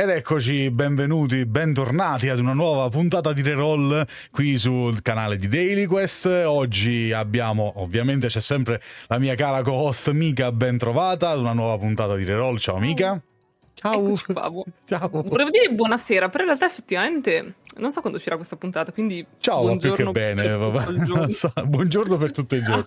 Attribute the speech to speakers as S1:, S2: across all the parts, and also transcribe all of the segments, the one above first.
S1: Ed eccoci, benvenuti, bentornati ad una nuova puntata di Reroll qui sul canale di Daily Quest. Oggi abbiamo, ovviamente c'è sempre la mia cara co-host Mika, ben trovata ad una nuova puntata di Reroll. Ciao Mika.
S2: Ciao. Qua,
S1: Ciao.
S2: Volevo dire buonasera, però in realtà effettivamente non so quando uscirà questa puntata, quindi
S1: Ciao,
S2: buongiorno
S1: più che bene.
S2: Per
S1: buongiorno per tutti i giorni.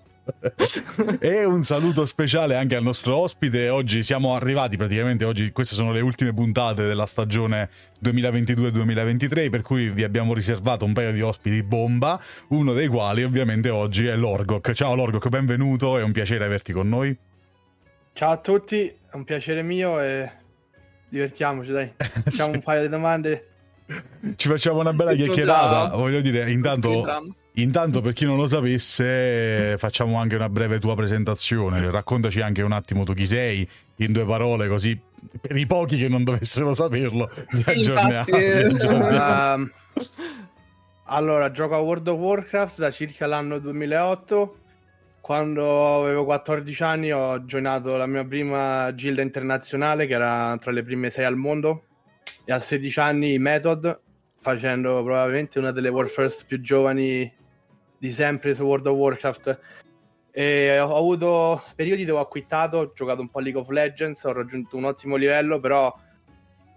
S1: e un saluto speciale anche al nostro ospite. Oggi siamo arrivati praticamente oggi, queste sono le ultime puntate della stagione 2022-2023, per cui vi abbiamo riservato un paio di ospiti bomba, uno dei quali ovviamente oggi è Lorgok. Ciao Lorgok, benvenuto, è un piacere averti con noi.
S3: Ciao a tutti, è un piacere mio e divertiamoci, dai. Facciamo sì. un paio di domande.
S1: Ci facciamo una bella chiacchierata. Voglio dire, intanto, intanto, per chi non lo sapesse, facciamo anche una breve tua presentazione. Raccontaci anche un attimo tu chi sei, in due parole, così per i pochi che non dovessero saperlo, vi aggiorniamo.
S3: Uh, allora, gioco a World of Warcraft da circa l'anno 2008 quando avevo 14 anni ho joinato la mia prima gilda internazionale, che era tra le prime sei al mondo, e a 16 anni Method, facendo probabilmente una delle World First più giovani di sempre su World of Warcraft. E ho avuto periodi dove ho quittato, ho giocato un po' League of Legends, ho raggiunto un ottimo livello, però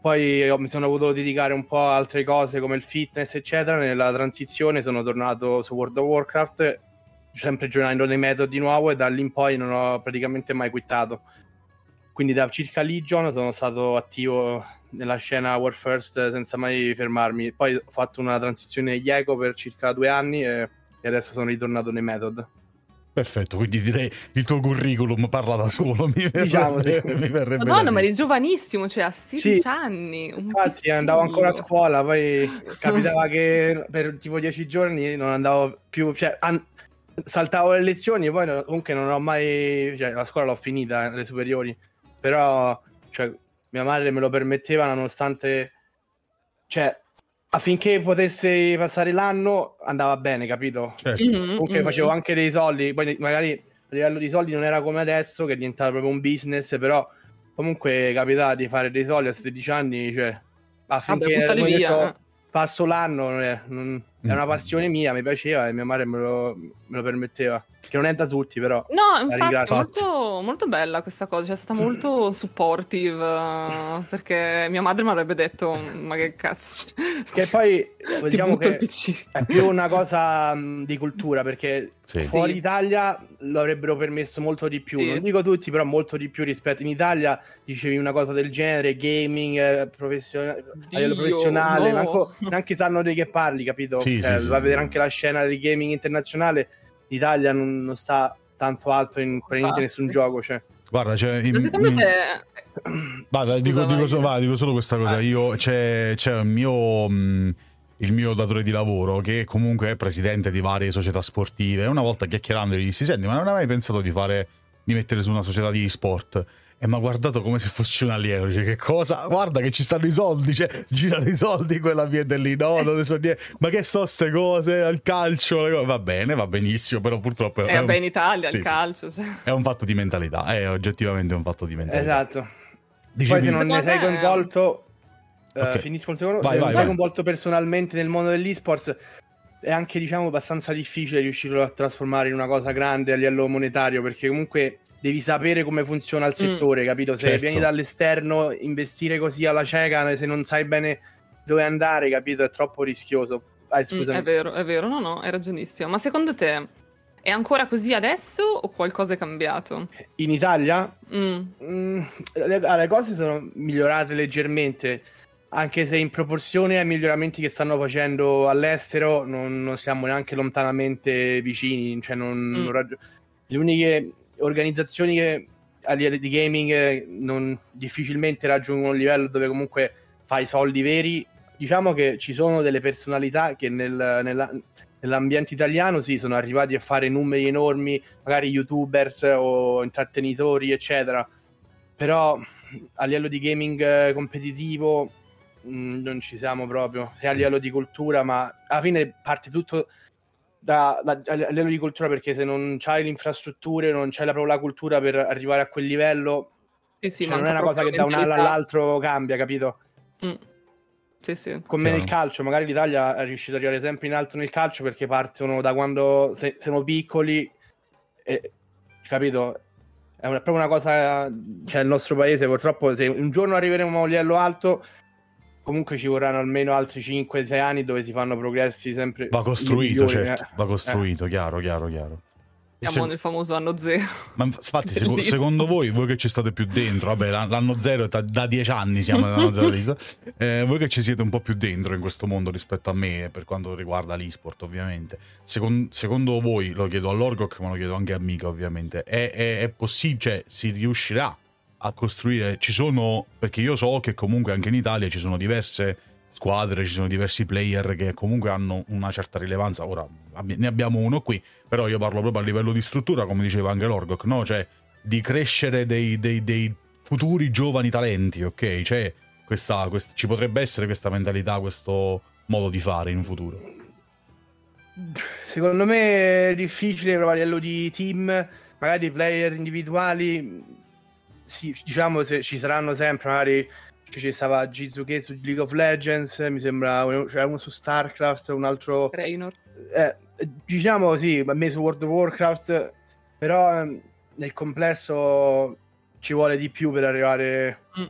S3: poi mi sono voluto dedicare un po' a altre cose come il fitness, eccetera. Nella transizione sono tornato su World of Warcraft sempre giocando nei metodi di nuovo e da lì in poi non ho praticamente mai quittato. Quindi da circa Legion sono stato attivo nella scena War First senza mai fermarmi. Poi ho fatto una transizione agli eco per circa due anni e, e adesso sono ritornato nei method.
S1: Perfetto, quindi direi il tuo curriculum parla da solo. Mi verrebbe, diciamo, mi verrebbe
S2: Madonna, ma eri giovanissimo, cioè a 16 sì. anni.
S3: Infatti piccino. andavo ancora a scuola, poi capitava che per tipo 10 giorni non andavo più, cioè an- saltavo le lezioni e poi comunque non ho mai, cioè la scuola l'ho finita, le superiori, però cioè, mia madre me lo permetteva nonostante, cioè affinché potessi passare l'anno andava bene, capito?
S1: Certo. Mm-hmm,
S3: comunque mm-hmm. facevo anche dei soldi, poi magari a livello di soldi non era come adesso che è diventato proprio un business, però comunque capitava di fare dei soldi a 16 anni, cioè affinché
S2: Vabbè,
S3: detto, passo l'anno, non è, non, è una mm. passione mia, mi piaceva e mia madre me lo, me lo permetteva. Che non è da tutti, però.
S2: No, infatti, molto, molto bella questa cosa. C'è stata molto supportive. Perché mia madre mi avrebbe detto: Ma che cazzo.
S3: Che poi diciamo che è più una cosa di cultura. Perché sì. fuori sì. Italia lo avrebbero permesso molto di più. Sì. Non dico tutti, però molto di più rispetto in Italia. Dicevi una cosa del genere, gaming, eh, profession- a livello professionale. No. Manco, neanche sanno di che parli, capito?
S1: Sì,
S3: cioè,
S1: sì,
S3: va a vedere anche la scena del gaming internazionale l'Italia non, non sta tanto alto in praticamente nessun gioco. Cioè.
S1: Guarda, cioè, in,
S2: secondo te...
S1: Vada, Scusa, dico, dico, so, va, dico, solo questa cosa. Io, c'è, c'è il mio... Mh, il mio datore di lavoro, che comunque è presidente di varie società sportive, una volta chiacchierando gli dissi: Senti, ma non hai mai pensato di fare di mettere su una società di sport? E mi ha guardato come se fossi un alieno. Dice, che cosa? Guarda che ci stanno i soldi, cioè, girano i soldi quell'ambiente lì. No, non ne so niente. Ma che so ste cose? Il calcio, va bene, va benissimo, però purtroppo...
S2: È,
S1: è
S2: un... in Italia sì, il calcio. Cioè.
S1: È un fatto di mentalità, è oggettivamente un fatto di mentalità.
S3: Esatto. Dicevi... Poi se non ne sei coinvolto... Eh, okay. Uh, finisco un secondo. Vai, se vai, non sei coinvolto personalmente nel mondo dell'esports è anche diciamo abbastanza difficile riuscirlo a trasformare in una cosa grande a livello monetario perché comunque devi sapere come funziona il mm. settore, mm, capito? Se certo. vieni dall'esterno, investire così alla cieca, se non sai bene dove andare, capito? È troppo rischioso.
S2: Ah, mm, è vero, è vero, no, no, hai ragionissimo. Ma secondo te è ancora così adesso o qualcosa è cambiato?
S3: In Italia? Mm. Mm, le, ah, le, cose sono migliorate leggermente, anche se in proporzione ai miglioramenti che stanno facendo all'estero non, non siamo neanche lontanamente vicini, cioè non, mm. non raggi- le uniche organizzazioni che a livello di gaming eh, non difficilmente raggiungono un livello dove comunque fai soldi veri. Diciamo che ci sono delle personalità che nel, nella, nell'ambiente italiano sì, sono arrivati a fare numeri enormi, magari youtubers o intrattenitori, eccetera. Però a livello di gaming eh, competitivo mh, mm, non ci siamo proprio, sia a livello di cultura, ma alla fine parte tutto da, da, a livello di cultura perché se non c'hai le infrastrutture, non c'hai la, proprio la cultura per arrivare a quel livello, sì, sì, cioè non è una cosa che da un anno all'altro cambia, capito?
S2: Mm. Sì, sì.
S3: Come nel calcio, magari l'Italia è riuscita ad arrivare sempre in alto nel calcio perché partono da quando se, sono piccoli, e, capito? È, una, è proprio una cosa, cioè il nostro paese purtroppo se un giorno arriveremo a un livello alto comunque ci vorranno almeno altri 5-6 anni dove si fanno progressi sempre
S1: va costruito migliori, certo eh. va costruito eh. chiaro chiaro chiaro
S2: siamo se... nel famoso anno zero.
S1: Ma infatti, seco- secondo voi, voi che ci state più dentro, vabbè, l'anno zero da, da dieci anni siamo nell'anno zero eh, voi che ci siete un po' più dentro in questo mondo rispetto a me, per quanto riguarda l'esport, ovviamente. Second- secondo voi, lo chiedo all'Orgoc, ma lo chiedo anche a Mica, ovviamente, è, è, è possibile, cioè, si riuscirà a costruire? Ci sono, perché io so che comunque anche in Italia ci sono diverse squadre, ci sono diversi player che comunque hanno una certa rilevanza. Ora ne abbiamo uno qui, però io parlo proprio a livello di struttura, come diceva anche l'Orgoc, no? Cioè di crescere dei, dei, dei futuri giovani talenti, ok? Cioè questa, questa, ci potrebbe essere questa mentalità, questo modo di fare in futuro.
S3: Secondo me è difficile a livello di team, magari player individuali, sì, diciamo se ci saranno sempre magari ci stava Jizuke su League of Legends, mi sembra c'era uno su StarCraft, un altro...
S2: Raynor.
S3: Eh, diciamo sì, a me su World of Warcraft, però ehm, nel complesso ci vuole di più per arrivare mm.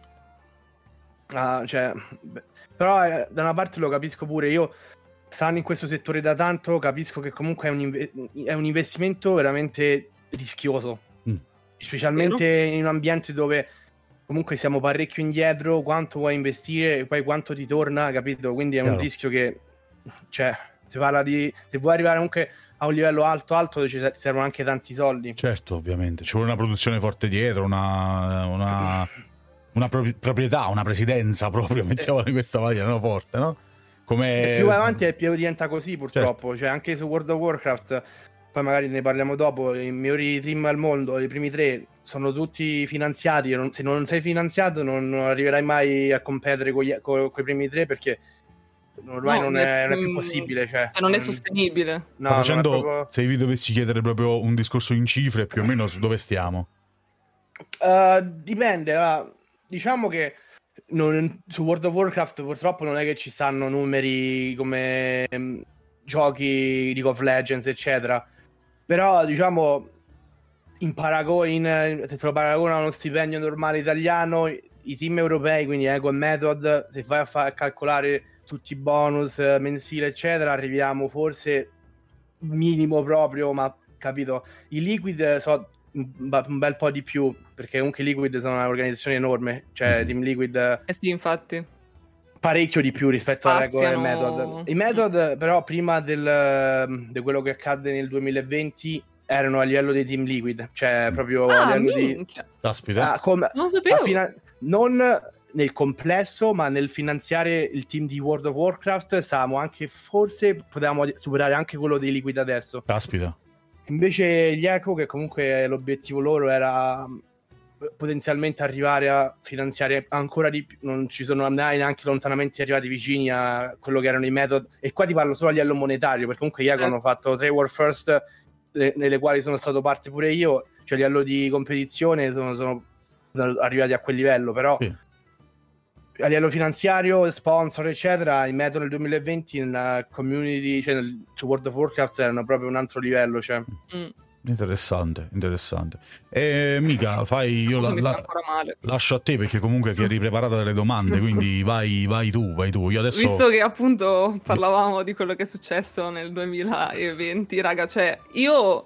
S3: a... Cioè, però eh, da una parte lo capisco pure, io stando in questo settore da tanto capisco che comunque è un, inve- è un investimento veramente rischioso. Specialmente Vero? in un ambiente dove comunque siamo parecchio indietro, quanto vuoi investire e poi quanto ti torna, capito? Quindi è un rischio che, cioè, si parla di, se vuoi arrivare comunque a un livello alto alto ci servono anche tanti soldi.
S1: Certo, ovviamente, ci vuole una produzione forte dietro, una, una, una pro- proprietà, una presidenza proprio, mettiamola in questa maniera, no? forte, no?
S3: Come... E più avanti più diventa così purtroppo, certo. cioè anche su World of Warcraft poi magari ne parliamo dopo, i migliori team al mondo, i primi tre, sono tutti finanziati, se non sei finanziato non arriverai mai a competere con, gli, con, con i primi tre perché ormai no, non, è, non, è, più possibile. Cioè,
S2: non è sostenibile.
S1: No, facendo, proprio... se vi dovessi chiedere proprio un discorso in cifre, più o meno su dove stiamo?
S3: Uh, dipende, uh, diciamo che non, su World of Warcraft purtroppo non è che ci stanno numeri come um, giochi League of Legends, eccetera però, diciamo, in paragone, se te lo paragona a uno stipendio normale italiano, i team europei, quindi Ego e Method, se vai a, fa- a calcolare tutti i bonus mensili, eccetera, arriviamo forse minimo proprio, ma capito? I Liquid so un bel po' di più, perché comunque i Liquid sono un'organizzazione enorme, cioè mm-hmm. Team Liquid...
S2: Eh sì, infatti
S3: parecchio di più rispetto Spaziano... a Lego e Method. I Method, però, prima del, di quello che accadde nel 2020, erano a livello dei Team Liquid, cioè proprio
S2: ah,
S3: a
S2: livello minchia. di.
S1: Caspita.
S2: Ah, com... Non sapevo.
S3: Fina... Non nel complesso, ma nel finanziare il team di World of Warcraft, stavamo anche, forse potevamo superare anche quello dei Liquid adesso.
S1: Caspita.
S3: Invece gli Echo, che comunque l'obiettivo loro era potenzialmente arrivare a finanziare ancora di più, non ci sono mai neanche lontanamente arrivati vicini a quello che erano i metodi. E qua ti parlo solo a livello monetario, perché comunque Iago eh. hanno fatto tre War First, le, nelle quali sono stato parte pure io, cioè a livello di competizione sono, sono arrivati a quel livello, però sì. a livello finanziario, sponsor, eccetera, i metodi nel 2020 in community, cioè nel, su World of Warcraft erano proprio un altro livello. Cioè. Mm.
S1: Interessante, interessante. E mica, fai io la, la, lascio a te perché comunque ti eri preparata delle domande, quindi vai, vai tu, vai tu. Io adesso...
S2: Visto che appunto parlavamo di quello che è successo nel 2020, raga, cioè io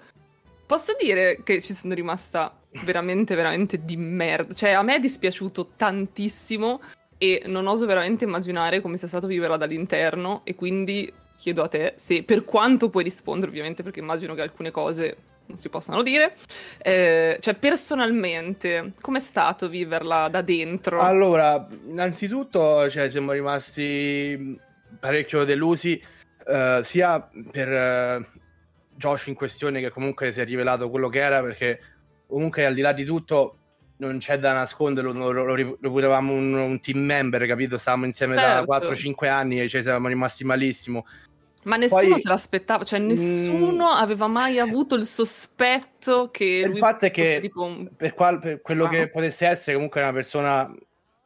S2: posso dire che ci sono rimasta veramente, veramente di merda. Cioè a me è dispiaciuto tantissimo e non oso veramente immaginare come sia stato viverla dall'interno e quindi chiedo a te se per quanto puoi rispondere ovviamente perché immagino che alcune cose non si possano dire. Eh, cioè, personalmente, com'è stato viverla da dentro?
S3: Allora, innanzitutto, cioè, siamo rimasti parecchio delusi, eh, sia per eh, Josh in questione, che comunque si è rivelato quello che era, perché comunque al di là di tutto non c'è da nasconderlo, lo, lo, lo reputavamo un, un, team member, capito? Stavamo insieme certo. da 4-5 anni e ci siamo rimasti malissimo.
S2: Ma nessuno Poi, se l'aspettava, cioè nessuno mh, aveva mai avuto il sospetto che...
S3: Il fatto è che tipo un... per, qual, per quello Strano. che potesse essere comunque una persona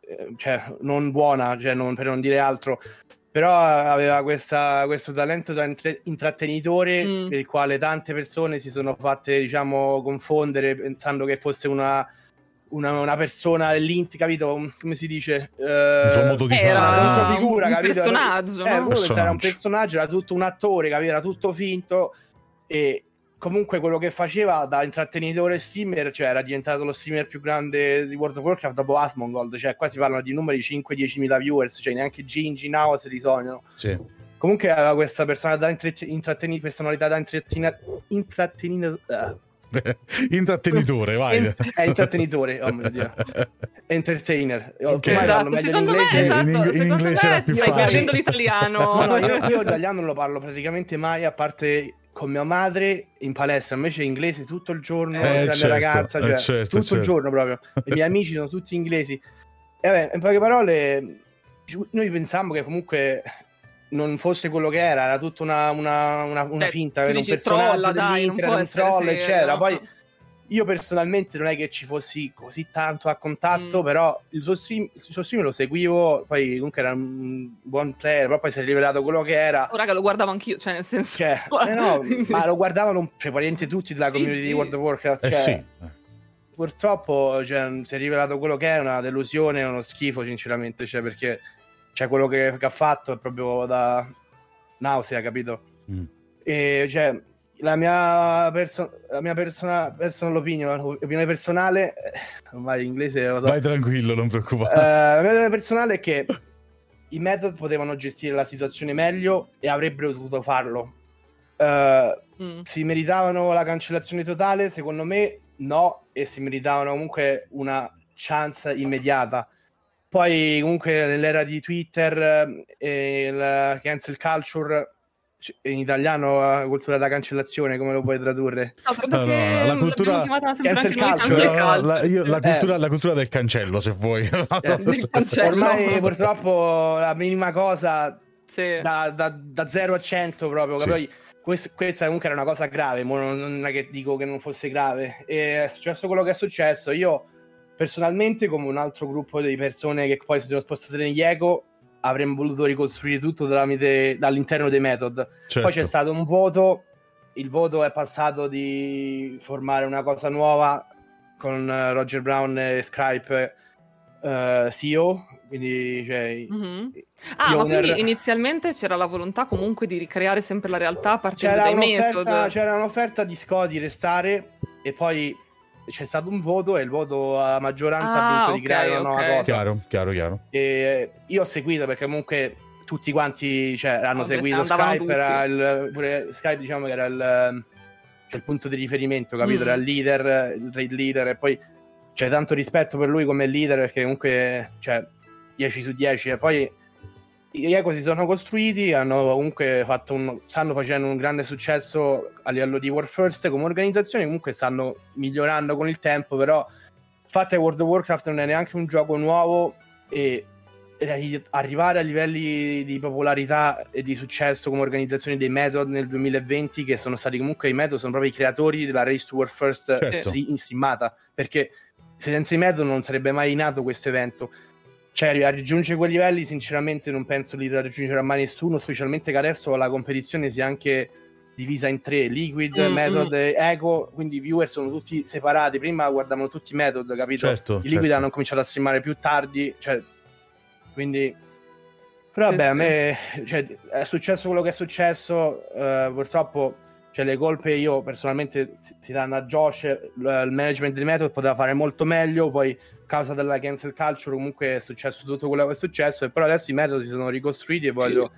S3: eh, cioè non buona, cioè non, per non dire altro, però aveva questa, questo talento da intre- intrattenitore mm. per il quale tante persone si sono fatte, diciamo, confondere pensando che fosse una, una, una persona dell'int, capito? Come si dice?
S1: Uh, un suo modo di
S2: era
S1: fare.
S2: Una figura, un capito? Personaggio,
S3: eh,
S2: no?
S3: personaggio. Era un personaggio, era tutto un attore, capito? Era tutto finto e comunque quello che faceva da intrattenitore streamer, cioè era diventato lo streamer più grande di World of Warcraft dopo Asmongold, cioè qua si parlano di numeri 5-10 mila viewers, cioè neanche Gingy Now se li sognano.
S1: Sì.
S3: Comunque aveva questa personalità, intrattenit- personalità da intrattenitore. Uh.
S1: Intrattenitore, vai.
S3: In- è intrattenitore, oh mio Dio. Entertainer.
S2: Okay. Esatto, secondo me, esatto, in, in inglese me stai facile. facendo l'italiano.
S3: no, no, io, io l'italiano non lo parlo praticamente mai, a parte con mia madre in palestra, invece inglese tutto il giorno, eh, la certo, mia ragazza, cioè, eh, certo, tutto certo. il giorno proprio. I miei amici sono tutti inglesi. E vabbè, in poche parole, noi pensiamo che comunque non fosse quello che era, era tutta una, una, una, una Beh, finta, era un personaggio trolla, dell'Inter, dai, un, troll, eccetera. Poi io personalmente non è che ci fossi così tanto a contatto, mm. però il suo, stream, il suo, stream, lo seguivo, poi comunque era un buon player, però poi si è rivelato quello che era.
S2: Oh, raga, lo guardavo anch'io, cioè nel senso...
S3: Cioè, eh no, ma lo guardavano cioè, praticamente tutti della sì, community sì. di World of Warcraft.
S1: Eh
S3: cioè,
S1: sì.
S3: Purtroppo cioè, si è rivelato quello che è, una delusione, uno schifo sinceramente, cioè, perché cioè, quello che, che, ha fatto è proprio da nausea, capito? Mm. E cioè la mia, perso- la mia persona- personal opinion, opinione personale, eh, ormai in inglese
S1: so. Vai tranquillo, non preoccupare.
S3: Uh, la mia opinione personale è che i Method potevano gestire la situazione meglio e avrebbero dovuto farlo. Uh, mm. Si meritavano la cancellazione totale? Secondo me no, e si meritavano comunque una chance immediata. Poi comunque nell'era di Twitter e la cancel culture in italiano la cultura da cancellazione come lo puoi tradurre?
S2: No, credo no, no,
S1: la cultura
S3: cancel culture,
S1: no, la, io, la, cultura, eh. la, cultura, del cancello se vuoi
S3: eh, ormai purtroppo la minima cosa sì. da, da, da 0 a 100 proprio sì. poi questa, questa, comunque era una cosa grave non è che dico che non fosse grave e è successo quello che è successo io personalmente come un altro gruppo di persone che poi si sono spostate negli eco avremmo voluto ricostruire tutto tramite, dall'interno dei method. Certo. Poi c'è certo. stato un voto, il voto è passato di formare una cosa nuova con eh, Roger Brown e Skype uh, CEO. Quindi, cioè,
S2: mm-hmm. Ah, ma quindi inizialmente c'era la volontà comunque di ricreare sempre la realtà partendo c'era dai method.
S3: C'era un'offerta di SCO di restare e poi c'è stato un voto e il voto a maggioranza ah, ha okay, di creare una nuova okay. cosa.
S1: Chiaro, chiaro, chiaro.
S3: E io ho seguito perché comunque tutti quanti cioè, hanno Vabbè, seguito Skype, era il, pure Skype diciamo che era il, cioè, il punto di riferimento, capito? Mm. Era il leader, il trade leader e poi c'è tanto rispetto per lui come leader perché comunque cioè, 10 su 10 e poi gli Eco si sono costruiti, hanno comunque fatto un, stanno facendo un grande successo a livello di War First come organizzazione, comunque stanno migliorando con il tempo, però che World of Warcraft non è neanche un gioco nuovo e arrivare a livelli di popolarità e di successo come organizzazione dei Method nel 2020 che sono stati comunque i Method sono proprio i creatori della Race to War First certo. in streamata perché senza i Method non sarebbe mai nato questo evento cioè, a raggiungere quei livelli, sinceramente, non penso li raggiungerà mai nessuno, specialmente che adesso la competizione sia anche divisa in tre: Liquid, mm, Method mm. Eco. Quindi i viewer sono tutti separati. Prima guardavano tutti Method, capito?
S1: Certo,
S3: I Liquid certo. hanno cominciato a streamare più tardi. Cioè, quindi. Però vabbè, a me cioè, è successo quello che è successo. Uh, purtroppo cioè le colpe io personalmente si danno a Josh, il management di Method poteva fare molto meglio, poi a causa della cancel culture comunque è successo tutto quello che è successo, e però adesso i Method si sono ricostruiti e voglio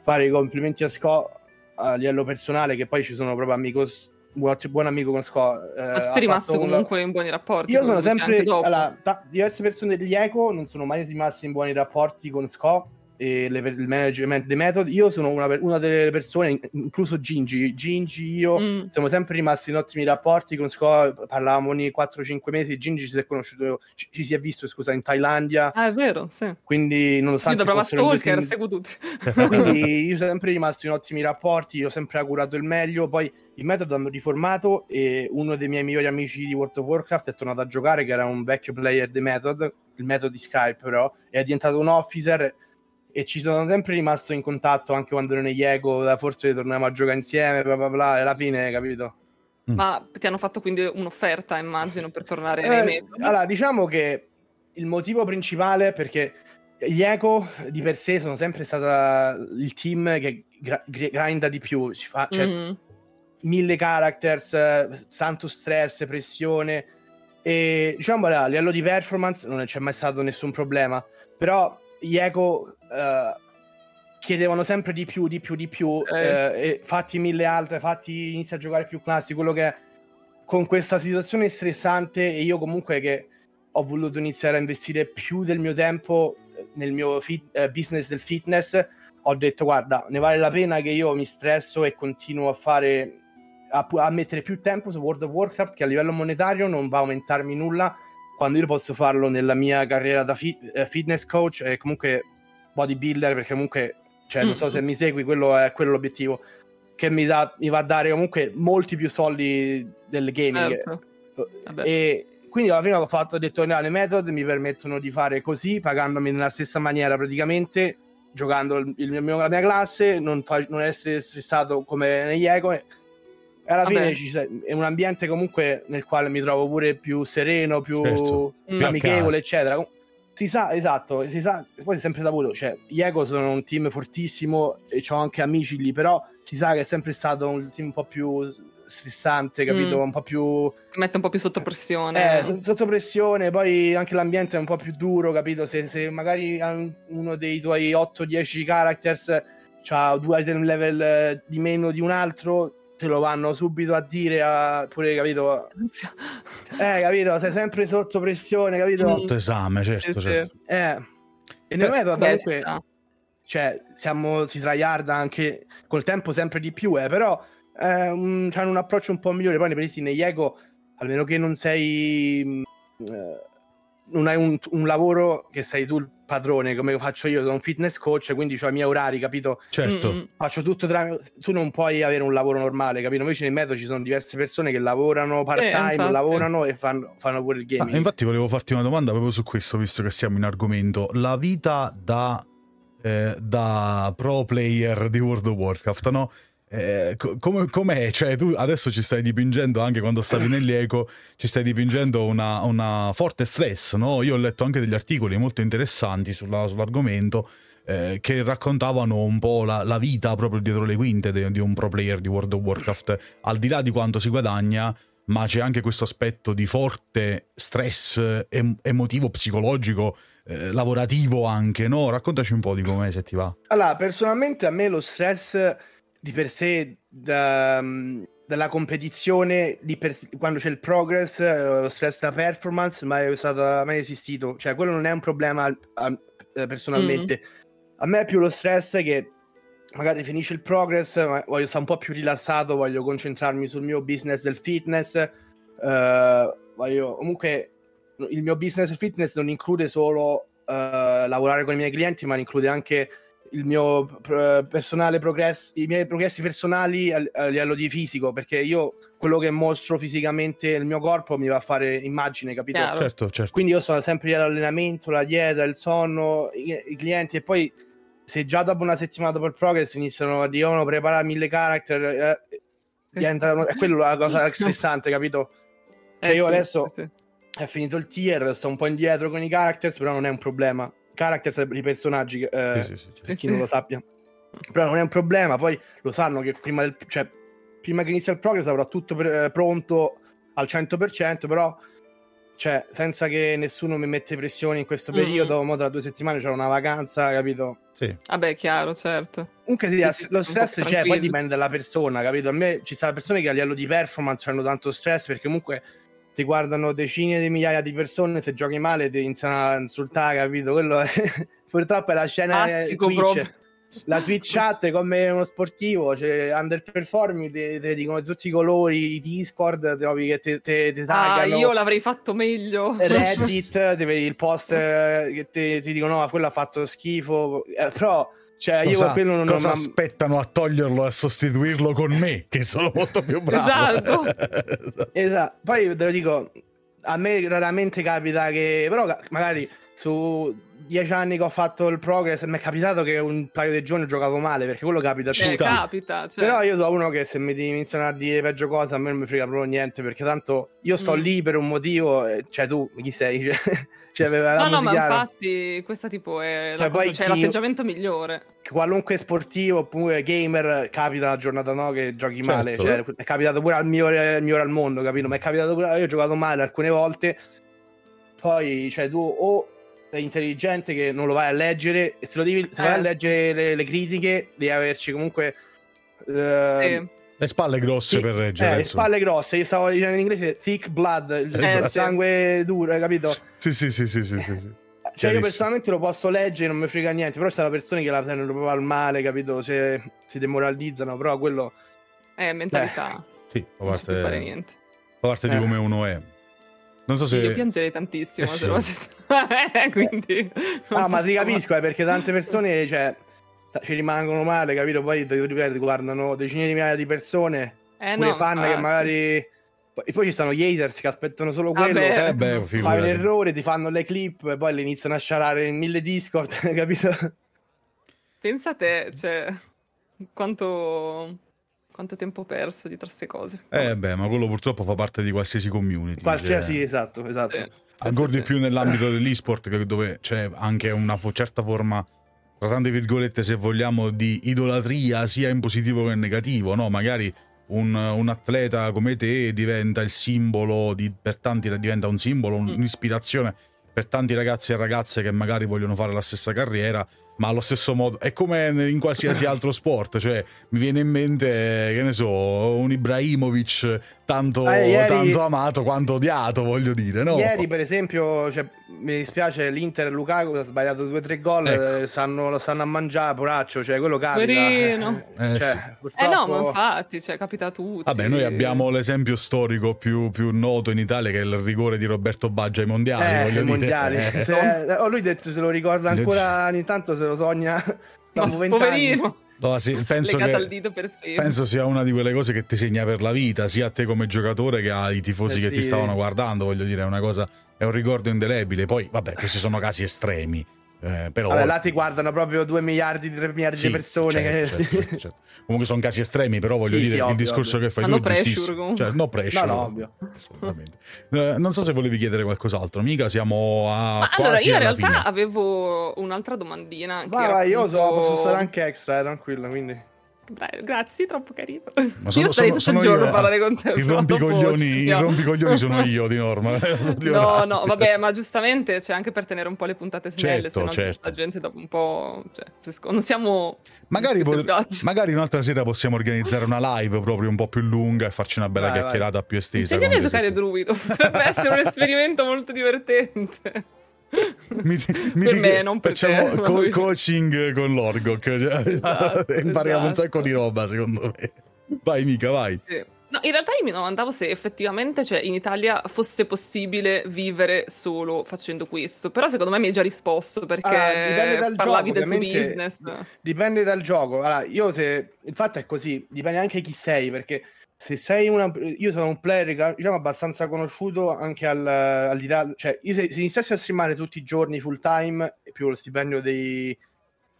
S3: fare i complimenti a Scott a livello personale che poi ci sono proprio amigos buon amico con Scott.
S2: Eh, Ma tu sei rimasto comunque in buoni rapporti?
S3: Io sono sempre. Allora, ta- diverse persone degli Eco non sono mai rimaste in buoni rapporti con Scott e le, il management dei metodi. Io sono una, una, delle persone, incluso Gingi. Gingi, io mm. siamo sempre rimasti in ottimi rapporti con Scott. Parlavamo ogni 4-5 mesi. Gingi si è conosciuto, ci, ci, si è visto, scusa, in Thailandia.
S2: Ah, è vero, sì.
S3: Quindi, nonostante.
S2: Io da brava stalker, seguo tutti.
S3: Quindi, io sono sempre rimasto in ottimi rapporti. Io ho sempre augurato il meglio. Poi il metodo hanno riformato e uno dei miei migliori amici di World of Warcraft è tornato a giocare, che era un vecchio player di Method, il metodo di Skype però, è diventato un officer e ci sono sempre rimasto in contatto anche quando ero negli Eco, forse torniamo a giocare insieme, bla bla bla, e alla fine, capito?
S2: Mm. Ma ti hanno fatto quindi un'offerta, immagino, per tornare
S3: eh, nei metodi? Allora, diciamo che il motivo principale è perché gli Eco di per sé sono sempre stata il team che gra- grinda di più, ci fa, cioè, mm mille characters, tanto stress, pressione e diciamo a livello di performance non c'è mai stato nessun problema, però gli Eco uh, chiedevano sempre di più, di più, di più, eh. uh, fatti mille altre, fatti inizia a giocare più classi, quello che con questa situazione stressante e io comunque che ho voluto iniziare a investire più del mio tempo nel mio fit, uh, business del fitness, ho detto guarda, ne vale la pena che io mi stresso e continuo a fare a, a mettere più tempo su World of Warcraft che a livello monetario non va a aumentarmi nulla quando io posso farlo nella mia carriera da fi- eh, fitness coach e comunque bodybuilder perché comunque cioè, mm. non so se mm. mi segui quello è quello l'obiettivo che mi, da, mi va a dare comunque molti più soldi del gaming certo. e quindi alla fine ho fatto ho detto no, le method mi permettono di fare così pagandomi nella stessa maniera praticamente giocando il, il mio, la mia classe non, fa, non essere stressato come negli eco e alla Vabbè. fine ci, è un ambiente comunque nel quale mi trovo pure più sereno, più, certo. più mm. amichevole, eccetera. Si sa, esatto, si sa, poi è sempre saputo, cioè, gli Ego sono un team fortissimo e ho anche amici lì, però si sa che è sempre stato un team un po' più stressante, capito? Mm. Un po' più...
S2: Mette un po' più sotto pressione.
S3: Eh, sotto pressione, poi anche l'ambiente è un po' più duro, capito? Se, se magari uno dei tuoi 8-10 characters ha due item level di meno di un altro, te lo vanno subito a dire a, pure capito? Eh capito sei sempre sotto pressione capito?
S1: Sotto esame certo, sì, certo.
S3: Sì. eh e nel metodo comunque cioè siamo si tryharda anche col tempo sempre di più eh però eh, un, hanno un approccio un po' migliore. Poi nei negli ego almeno che non sei eh, non hai un, un, lavoro che sei tu il padrone come faccio io, sono un fitness coach, quindi ho i miei orari, capito?
S1: Certo. Mm-hmm.
S3: Faccio tutto tra... Tu non puoi avere un lavoro normale, capito? Invece nel metodo ci sono diverse persone che lavorano part time, eh, lavorano e fanno, fanno, pure il gaming.
S1: Ah, infatti volevo farti una domanda proprio su questo, visto che siamo in argomento. La vita da, eh, da pro player di World of Warcraft, no? Eh, com- com'è? Cioè, tu adesso ci stai dipingendo anche quando stavi nell'eco, ci stai dipingendo una, una forte stress, no? Io ho letto anche degli articoli molto interessanti sulla, sull'argomento eh, che raccontavano un po' la, la, vita proprio dietro le quinte de, di un pro player di World of Warcraft, al di là di quanto si guadagna. Ma c'è anche questo aspetto di forte stress em- emotivo, psicologico, eh, lavorativo anche, no? Raccontaci un po' di com'è se ti va.
S3: Allora, personalmente a me lo stress di per sé da, dalla competizione per, quando c'è il progress, eh, lo stress da performance, mai è stato mai esistito. Cioè, quello non è un problema a, a, personalmente. Mm-hmm. A me è più lo stress che magari finisce il progress, voglio stare un po' più rilassato, voglio concentrarmi sul mio business del fitness. Uh, voglio comunque il mio business fitness non include solo uh, lavorare con i miei clienti, ma include anche il mio personale progresso, i miei progressi personali a, a, livello di fisico, perché io quello che mostro fisicamente il mio corpo mi va a fare immagine, capito?
S1: Certo, certo.
S3: Quindi io sono sempre lì all'allenamento, la dieta, il sonno, i, i, clienti e poi se già dopo una settimana dopo il progress iniziano a dire oh, prepara mille character, eh, diventa, è quello la cosa stressante, capito? Cioè eh, io sì, adesso sì. è finito il tier, sto un po' indietro con i characters, però non è un problema characters i personaggi, eh, sì, sì, sì, per chi non lo sappia. Però non è un problema, poi lo sanno che prima, del, cioè, prima che inizia il progress avrà tutto per, eh, pronto al 100%, però cioè, senza che nessuno mi mette pressioni in questo periodo, mm. mo tra due settimane c'è una vacanza, capito?
S1: Sì.
S2: Vabbè, chiaro, certo.
S3: Comunque sì, sì, lo stress c'è, poi dipende dalla persona, capito? A me ci sono persone che a livello di performance hanno tanto stress perché comunque ti guardano decine di migliaia di persone, se giochi male ti iniziano a insultare, capito? Quello è... purtroppo è la scena
S2: Classico
S3: Twitch.
S2: proprio.
S3: La Twitch chat è come uno sportivo, cioè underperforming, te, te dicono tutti i colori, i Discord, trovi che te, te, te
S2: Ah,
S3: taggano.
S2: io l'avrei fatto meglio.
S3: Reddit, ti vedi il post eh, che te- ti dicono no, quello ha fatto schifo, Eh, però cioè, io
S1: Cosa,
S3: quello non
S1: cosa
S3: ma-
S1: aspettano a toglierlo e a sostituirlo con me, che sono molto più bravo.
S2: Esatto.
S3: Esatto, poi te lo dico, a me raramente capita che, però magari su dieci anni che ho fatto il progress mi è capitato che un paio di giorni ho giocato male, perché quello capita a
S2: Eh,
S3: tutti.
S2: capita. Cioè,
S3: Però io so uno che se mi iniziano a dire peggio cose a me non mi frega proprio niente, perché tanto io sto
S2: Mm.
S3: lì per un motivo, e- cioè tu chi sei? cioè, aveva la
S2: No, no, ma infatti questa tipo è
S3: Cioè,
S2: la cosa, cioè,
S3: chi-
S2: l'atteggiamento migliore.
S3: qualunque sportivo oppure gamer capita una giornata no che giochi
S1: Certo.
S3: male cioè, è capitato pure al migliore, al migliore al mondo capito ma è capitato pure io ho giocato male alcune volte poi cioè tu o intelligente che non lo vai a leggere e se lo devi se vai a
S2: Eh.
S3: leggere le, le critiche devi averci comunque eh,
S2: Sì.
S1: Le spalle grosse
S3: sì,
S1: per reggere.
S3: eh, le spalle grosse io stavo dicendo in inglese thick blood il
S1: Esatto.
S3: sangue duro hai capito
S1: Sì, sì, sì, sì, sì, sì, sì.
S3: cioè io personalmente lo posso leggere, non mi frega niente, però ci sono persone che la prendono proprio al male, capito? Se si demoralizzano, però quello...
S2: Eh, mentalità.
S1: Sì, fa
S2: non si può fare
S1: parte,
S2: niente.
S1: fa parte di
S3: Eh.
S1: come uno è. Non so se...
S2: Io piangerei tantissimo
S1: Eh
S2: se
S1: sì.
S2: lo facessi. Quindi...
S3: Ah, ma ti capisco, eh, perché tante persone, cioè, ci rimangono male, capito? Poi, ti ripeto, guardano decine di migliaia di persone,
S2: Eh, no,
S3: fan che
S2: infatti.
S3: magari... E poi ci stanno gli haters che aspettano solo
S2: Vabbè.
S3: quello.
S1: Eh beh,
S3: Fai un
S1: figurati.
S3: errore, ti fanno le clip e poi le iniziano a sciarare in mille Discord, capito?
S2: Pensa a te, cioè, quanto... quanto tempo ho perso di queste cose.
S1: Eh beh, ma quello purtroppo fa parte di qualsiasi community.
S3: Qualsiasi,
S1: cioè,
S3: esatto, esatto.
S2: Sì,
S1: ancora
S2: sì,
S1: di
S2: sì.
S1: più nell'ambito dell'esport, che- dove c'è anche una fo- certa forma, tra tante virgolette, se vogliamo, di idolatria, sia in positivo che in negativo, no? Magari un, un atleta come te diventa il simbolo, di, per tanti diventa un simbolo, un-
S2: Mm.
S1: un'ispirazione per tanti ragazzi e ragazze che magari vogliono fare la stessa carriera, ma allo stesso modo è come in qualsiasi altro sport, cioè mi viene in mente, che ne so, un Ibrahimovic tanto,
S3: Eh, ieri-
S1: tanto amato quanto odiato, voglio dire, no?
S3: Ieri, per esempio, cioè, mi dispiace l'Inter Lukaku ha sbagliato due o tre gol,
S1: Ecco.
S3: eh, stanno- lo stanno a mangiare, poraccio, cioè quello capita.
S2: Poverino.
S1: Eh,
S3: cioè,
S1: sì.
S2: Eh
S3: purtroppo-
S2: no, ma infatti, cioè, capita a tutti.
S1: Vabbè, noi abbiamo l'esempio storico più, più noto in Italia che è il rigore di Roberto Baggio ai mondiali.
S3: Eh,
S1: voglio
S3: i
S1: dire.
S3: mondiali.
S1: Eh,
S3: Se- oh, lui detto, se lo ricorda ancora ogni tanto, se lo sogna
S2: Ma poverino,
S1: no, sì, penso, che,
S2: al dito per sempre.
S1: penso sia una di quelle cose che ti segna per la vita, sia a te come giocatore che ai tifosi
S3: Eh,
S1: che
S3: sì.
S1: ti stavano guardando. Voglio dire, è una cosa, è un ricordo indelebile. Poi, vabbè, questi sono casi estremi. eh, però
S3: Vabbè, là ti guardano proprio 2 miliardi, 3 miliardi
S1: Sì,
S3: di persone.
S1: certo,
S3: che...
S1: certo, certo, certo. Comunque sono casi estremi, però voglio
S3: Sì,
S1: dire
S3: sì,
S1: il
S3: ovvio,
S1: discorso
S3: ovvio.
S1: che fai
S2: Ma
S1: tu
S2: no
S1: è
S2: pressure,
S1: giustissimo. Cioè, no pressure.
S3: No, no, ovvio.
S1: Assolutamente. Eh, non so se volevi chiedere qualcos'altro, mica siamo a
S2: Ma
S1: quasi
S2: allora, io in realtà
S1: fine.
S2: avevo un'altra domandina. che
S3: Vai, vai, io so, posso stare anche extra, eh, tranquilla, quindi...
S2: Grazie, troppo carino.
S1: Ma sono-
S2: io starei tutto il giorno
S1: io,
S2: a parlare con te. Dopo
S1: rompicoglioni,
S2: sentiamo.
S1: rompicoglioni sono io di norma.
S2: No, no, vabbè, ma giustamente c'è anche per tenere un po' le puntate snelle,
S1: Certo,
S2: no
S1: certo.
S2: la gente dopo un po'... Cioè, non siamo...
S1: Magari, pot- magari un'altra sera possiamo organizzare una live proprio un po' più lunga e farci una bella
S3: Vai,
S1: chiacchierata più estesa.
S2: Insegnami a giocare druido, potrebbe essere un esperimento molto divertente.
S1: Mi, mi
S2: Per me, non per te.
S1: facciamo co- coaching con l'Orgok. cioè,
S2: Esatto,
S1: impariamo un
S2: esatto.
S1: sacco di roba, secondo me. Vai, mica, vai.
S2: Sì. No, in realtà io mi domandavo se effettivamente cioè, in Italia fosse possibile vivere solo facendo questo, però secondo me mi hai già risposto perché
S3: Allora, dipende dal
S2: parlavi
S3: gioco,
S2: del business.
S3: Dipende dal gioco. Allora, io se il fatto è così, dipende anche chi sei, perché se sei una io sono un player diciamo abbastanza conosciuto anche al, al di là, cioè io se, se iniziassi a streamare tutti i giorni full time più lo stipendio dei,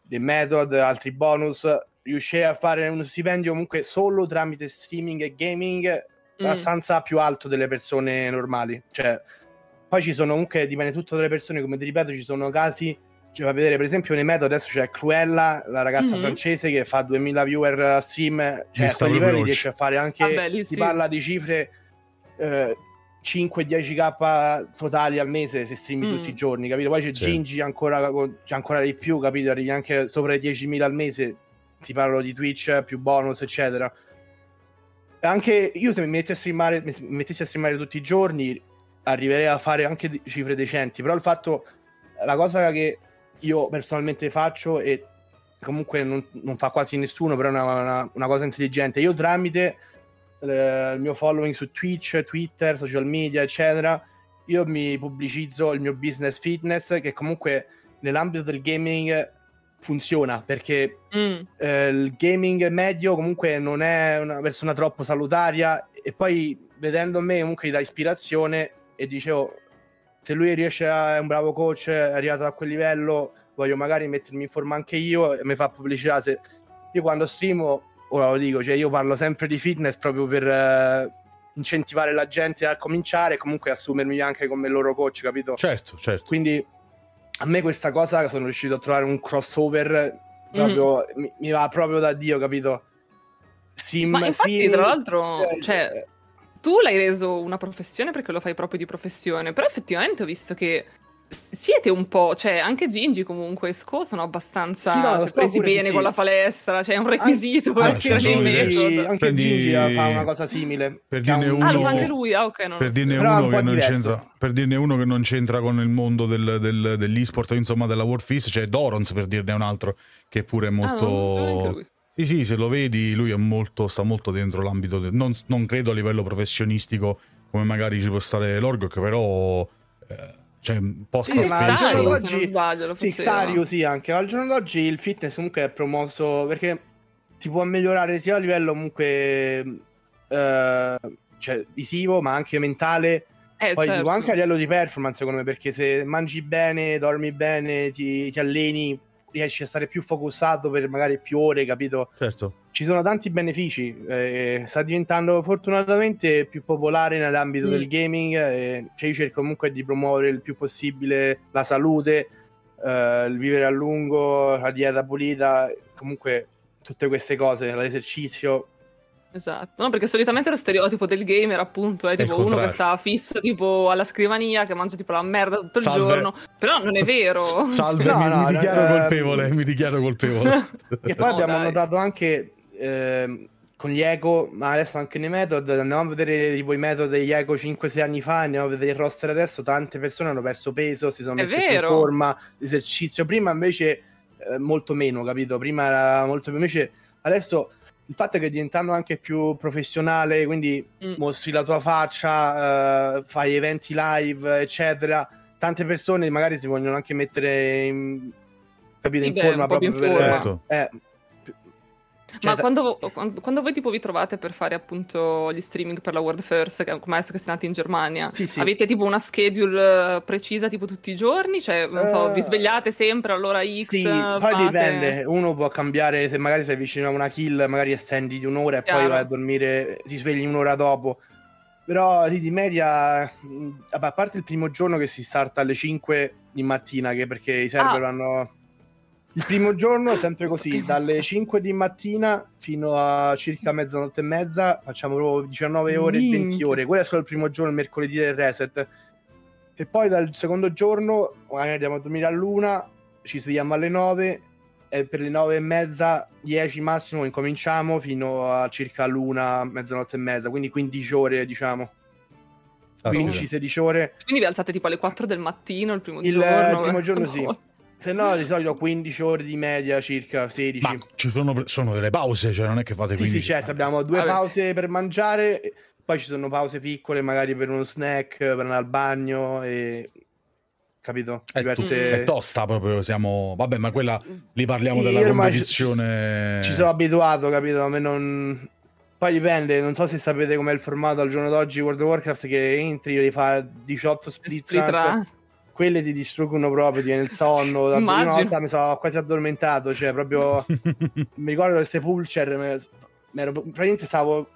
S3: dei method, altri bonus, riuscirei a fare uno stipendio comunque solo tramite streaming e gaming
S2: Mm.
S3: abbastanza più alto delle persone normali. Cioè, poi ci sono comunque, dipende tutto dalle persone, come ti ripeto, ci sono casi, cioè, fa vedere per esempio nei metodi adesso c'è Cruella, la ragazza
S2: Mhm.
S3: francese che fa 2000 viewer a stream, cioè a livelli
S1: proprio
S3: riesce a fare anche,
S2: Vabbè, lì
S3: si
S2: sì.
S3: parla di cifre eh, 5-10k totali al mese se streami
S2: Mm.
S3: tutti i giorni, capito? Poi c'è
S1: Sì.
S3: Gingy ancora, c'è ancora di più, capito? Arrivi anche sopra i 10.000 al mese, ti parlo di Twitch più bonus, eccetera. Anche io se mi mettessi a streamare, mi mettessi a streamare tutti i giorni, arriverei a fare anche cifre decenti. Però il fatto, la cosa che io personalmente faccio e comunque non, non fa quasi nessuno, però è una, una, una cosa intelligente. Io tramite eh, il mio following su Twitch, Twitter, social media, eccetera, io mi pubblicizzo il mio business fitness che comunque nell'ambito del gaming funziona perché mm. eh, il gaming medio comunque non è una persona troppo salutaria e poi vedendo me comunque gli dà ispirazione e dicevo se lui riesce a è un bravo coach è arrivato a quel livello voglio magari mettermi in forma anche io e mi fa pubblicità se io quando streamo ora lo dico cioè io parlo sempre di fitness proprio per eh, incentivare la gente a cominciare e comunque assumermi anche come loro coach capito
S1: certo certo
S3: quindi a me questa cosa sono riuscito a trovare un crossover proprio mm. mi, mi, va proprio da Dio, capito?
S2: Sim, Ma infatti, sim, tra l'altro, eh, cioè, eh. Tu l'hai reso una professione perché lo fai proprio di professione, però effettivamente ho visto che siete un po', cioè anche Gingi comunque e Sco sono abbastanza sì, no, cioè, presi bene sì. con la palestra, cioè è un requisito
S3: anche, per essere nel metodo. Anche Prendi... Gingi fa una cosa simile.
S1: Per dirne uno,
S2: ah, anche lui, ah, ok.
S1: per, dirne uno che non c'entra, per dirne uno che non c'entra con il mondo del, del, dell'esport, insomma della World Fist, c'è Dorons per dirne un altro che pure è molto... Ah, sì, sì, se lo vedi, lui è molto, sta molto dentro l'ambito, del, non, non, credo a livello professionistico come magari ci può stare l'Orgok, però... Eh, cioè posta
S3: sì, ma se non sbaglio, sì, Xario sì anche al giorno d'oggi il fitness comunque è promosso perché si può migliorare sia a livello comunque eh, cioè, visivo ma anche mentale. Eh, poi certo. anche a livello di performance secondo me perché se mangi bene dormi bene ti, ti alleni riesci a stare più focussato per magari più ore, capito?
S1: Certo.
S3: Ci sono tanti benefici, eh, sta diventando fortunatamente più popolare nell'ambito mm. del gaming, eh, cioè io cerco comunque di promuovere il più possibile la salute, eh, il vivere a lungo, la dieta pulita, comunque tutte queste cose, l'esercizio,
S2: Esatto, no, perché solitamente lo stereotipo del gamer appunto è tipo uno che sta fisso tipo alla scrivania, che mangia tipo la merda tutto il Salve. giorno, però non è vero.
S1: Salve, no, mi, no, mi, dichiaro no, colpevole, mi dichiaro colpevole.
S3: e poi abbiamo dai. notato anche eh, con gli eco, ma adesso anche nei method, andiamo a vedere tipo i metodi degli eco 5-6 anni fa, andiamo a vedere il roster adesso, tante persone hanno perso peso, si sono messe in forma, esercizio, prima invece eh, molto meno, capito? Prima era molto più, invece adesso il fatto è che diventando anche più professionale, quindi mm. mostri la tua faccia, uh, fai eventi live, eccetera, tante persone magari si vogliono anche mettere in, capito, in beh, forma proprio in per... Forma. Certo. Eh,
S2: cioè, Ma quando, quando, voi tipo vi trovate per fare appunto gli streaming per la World First, come adesso che siete andati in Germania, sì, sì. avete tipo una schedule precisa tipo tutti i giorni? Cioè, non so, uh, vi svegliate sempre all'ora X?
S3: Sì, fate... poi dipende. Uno può cambiare, se magari sei vicino a una kill, magari estendi di un'ora e Chiaro. poi vai a dormire, ti svegli un'ora dopo. Però sì, di media, a parte il primo giorno che si starta alle 5 di mattina, che perché i server ah. hanno il primo giorno è sempre così, dalle 5 di mattina fino a circa mezzanotte e mezza, facciamo proprio 19 ore e 20 ore. Quello è solo il primo giorno, il mercoledì del reset. E poi dal secondo giorno, magari andiamo a dormire a luna, ci svegliamo alle 9 e per le 9 e mezza, 10 massimo, incominciamo fino a circa l'una, mezzanotte e mezza, quindi 15 ore diciamo. 15-16 ore.
S2: Quindi vi alzate tipo alle 4 del mattino il primo
S3: il,
S2: giorno?
S3: Il primo giorno sì. Se no, di solito 15 ore di media, circa 16.
S1: Ma ci sono, sono delle pause, cioè non è che fate 15.
S3: Sì, sì, certo, abbiamo due ah, pause per mangiare, poi ci sono pause piccole, magari per uno snack, per andare al bagno e capito?
S1: È, Diverse... è, tosta proprio, siamo... Vabbè, ma quella lì parliamo sì, della competizione...
S3: Ci, ci, sono abituato, capito? A me non... Poi dipende, non so se sapete com'è il formato al giorno d'oggi World of Warcraft che entri, e fa 18 split, split quelle ti distruggono proprio, ti viene il sonno. La prima volta mi sono quasi addormentato, cioè proprio mi ricordo il Sepulcher, mi ero, praticamente stavo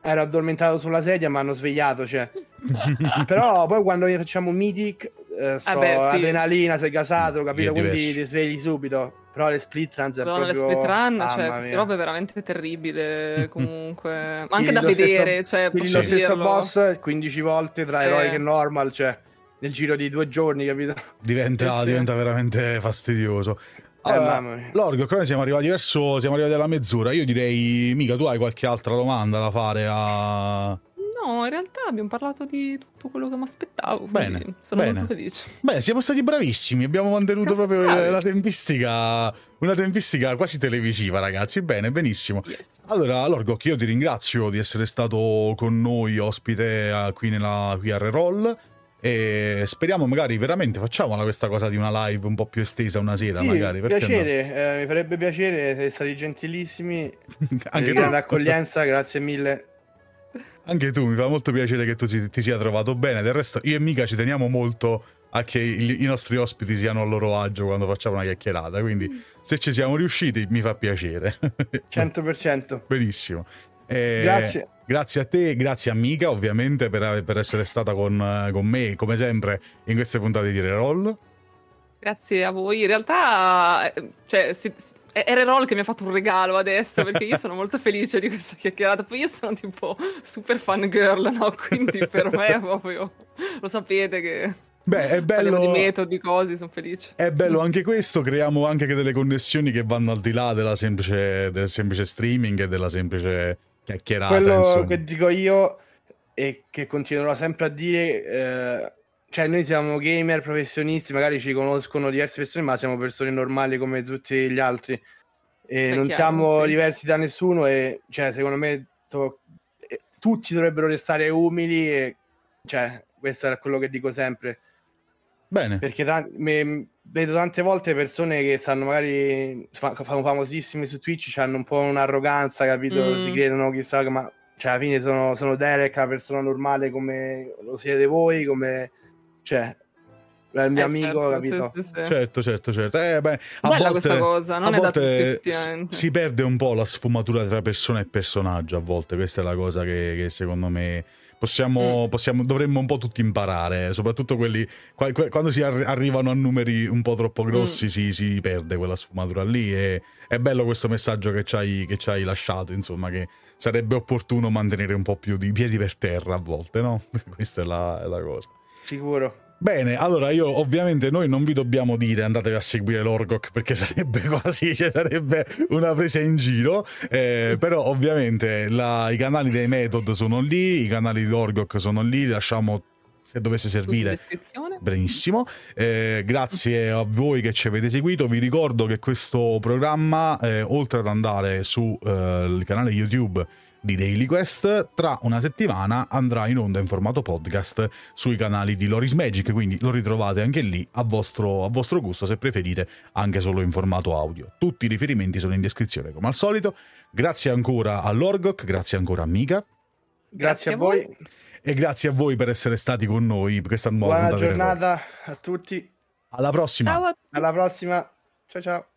S3: ero addormentato sulla sedia, mi hanno svegliato, cioè. Però poi quando facciamo Mythic, eh, so, Vabbè, sì. adrenalina, sei gasato, capito? Quindi ti svegli subito. Però le split runs è proprio... le
S2: split run, cioè, queste robe è veramente terribile comunque. Ma anche da vedere, stesso, cioè,
S3: quindi lo stesso boss 15 volte tra sì. eroic e normal, cioè nel giro di due giorni, capito?
S1: Diventa, sì. diventa veramente fastidioso. Eh, allora, eh, Lorgo, noi siamo arrivati verso, siamo arrivati alla mezz'ora. Io direi, mica, tu hai qualche altra domanda da fare a...
S2: No, in realtà abbiamo parlato di tutto quello che mi aspettavo.
S1: Bene,
S2: sono
S1: bene.
S2: molto felice.
S1: Beh, siamo stati bravissimi. Abbiamo mantenuto
S2: Cazzo
S1: proprio
S2: bravi.
S1: la tempistica, una tempistica quasi televisiva, ragazzi. Bene, benissimo.
S2: Yes.
S1: Allora, Lorgok, io ti ringrazio di essere stato con noi ospite eh, qui nella qui a Reroll. E speriamo magari veramente facciamola questa cosa di una live un po' più estesa una sera,
S3: Sì,
S1: magari. perché no?
S3: piacere, eh, mi farebbe piacere, siete stati gentilissimi.
S1: Anche tu.
S3: l'accoglienza, grazie mille.
S1: Anche tu, mi fa molto piacere che tu si- ti sia trovato bene. Del resto, io e Mica ci teniamo molto a che i, i nostri ospiti siano a loro agio quando facciamo una chiacchierata. Quindi, se ci siamo riusciti, mi fa piacere.
S3: 100%.
S1: Benissimo. Eh,
S3: Grazie.
S1: Grazie a te, grazie a Mica, ovviamente, per, per essere stata con, con me, come sempre, in queste puntate di Reroll.
S2: Grazie a voi. In realtà, eh, cioè, si- è è Reroll che mi ha fatto un regalo adesso perché io sono molto felice di questa chiacchierata. Poi io sono tipo super fan girl, no? Quindi per me proprio lo sapete che
S1: Beh, è
S2: parliamo
S1: bello.
S2: di metodi, cose, sono felice.
S1: È bello anche questo, creiamo anche delle connessioni che vanno al di là della semplice, del semplice streaming e della semplice chiacchierata.
S3: Quello
S1: insomma.
S3: che dico io e che continuerò sempre a dire, eh, cioè noi siamo gamer professionisti, magari ci conoscono diverse persone, ma siamo persone normali come tutti gli altri. E
S2: È
S3: non
S2: chiaro,
S3: siamo
S2: sì.
S3: diversi da nessuno e cioè, secondo me to- eh, tutti dovrebbero restare umili e cioè, questo è quello che dico sempre.
S1: Bene.
S3: Perché tan- me- vedo tante volte persone che stanno magari fa- fanno famosissimi su Twitch, hanno un po' un'arroganza, capito?
S2: Mm.
S3: Si credono chissà ma cioè alla fine sono, sono Derek, una persona normale come lo siete voi, come cioè il mio
S2: Eh,
S3: amico,
S2: certo,
S3: capito?
S2: sì, sì, sì.
S1: Certo, certo, certo. Eh, beh, a
S2: Bella
S1: volte,
S2: questa cosa, non
S1: a
S2: è da tutti,
S1: volte
S2: effettivamente.
S1: s- si perde un po' la sfumatura tra persona e personaggio. A volte questa è la cosa che, che secondo me possiamo,
S2: Mm.
S1: possiamo- dovremmo un po' tutti imparare. Soprattutto quelli qua- que- quando si arri- arrivano a numeri un po' troppo grossi,
S2: Mm.
S1: si, si perde quella sfumatura lì. E è bello questo messaggio che ci hai, che ci hai lasciato. Insomma, che sarebbe opportuno mantenere un po' più di piedi per terra a volte, no? questa è la- è la cosa.
S3: Sicuro.
S1: Bene, allora io ovviamente noi non vi dobbiamo dire andatevi a seguire l'Orgok perché sarebbe quasi, cioè sarebbe una presa in giro, eh, però ovviamente la- i canali dei Method sono lì, i canali di Orgok sono lì, lasciamo se dovesse servire. Benissimo, Eh, grazie a voi che ci avete seguito. Vi ricordo che questo programma, eh, oltre ad andare sul canale YouTube di Daily Quest, tra una settimana andrà in onda in formato podcast sui canali di Loris Magic, quindi lo ritrovate anche lì a vostro, a vostro gusto, se preferite anche solo in formato audio. Tutti i riferimenti sono in descrizione come al solito. Grazie ancora all'Orgok, grazie ancora a Mika
S3: Grazie,
S2: Grazie
S3: a voi.
S2: voi.
S1: e grazie a voi per essere stati con noi per questa nuova
S3: Buona
S1: del Roll.
S3: giornata a tutti.
S1: Alla prossima!
S2: Ciao a tutti.
S3: Alla prossima. Ciao ciao.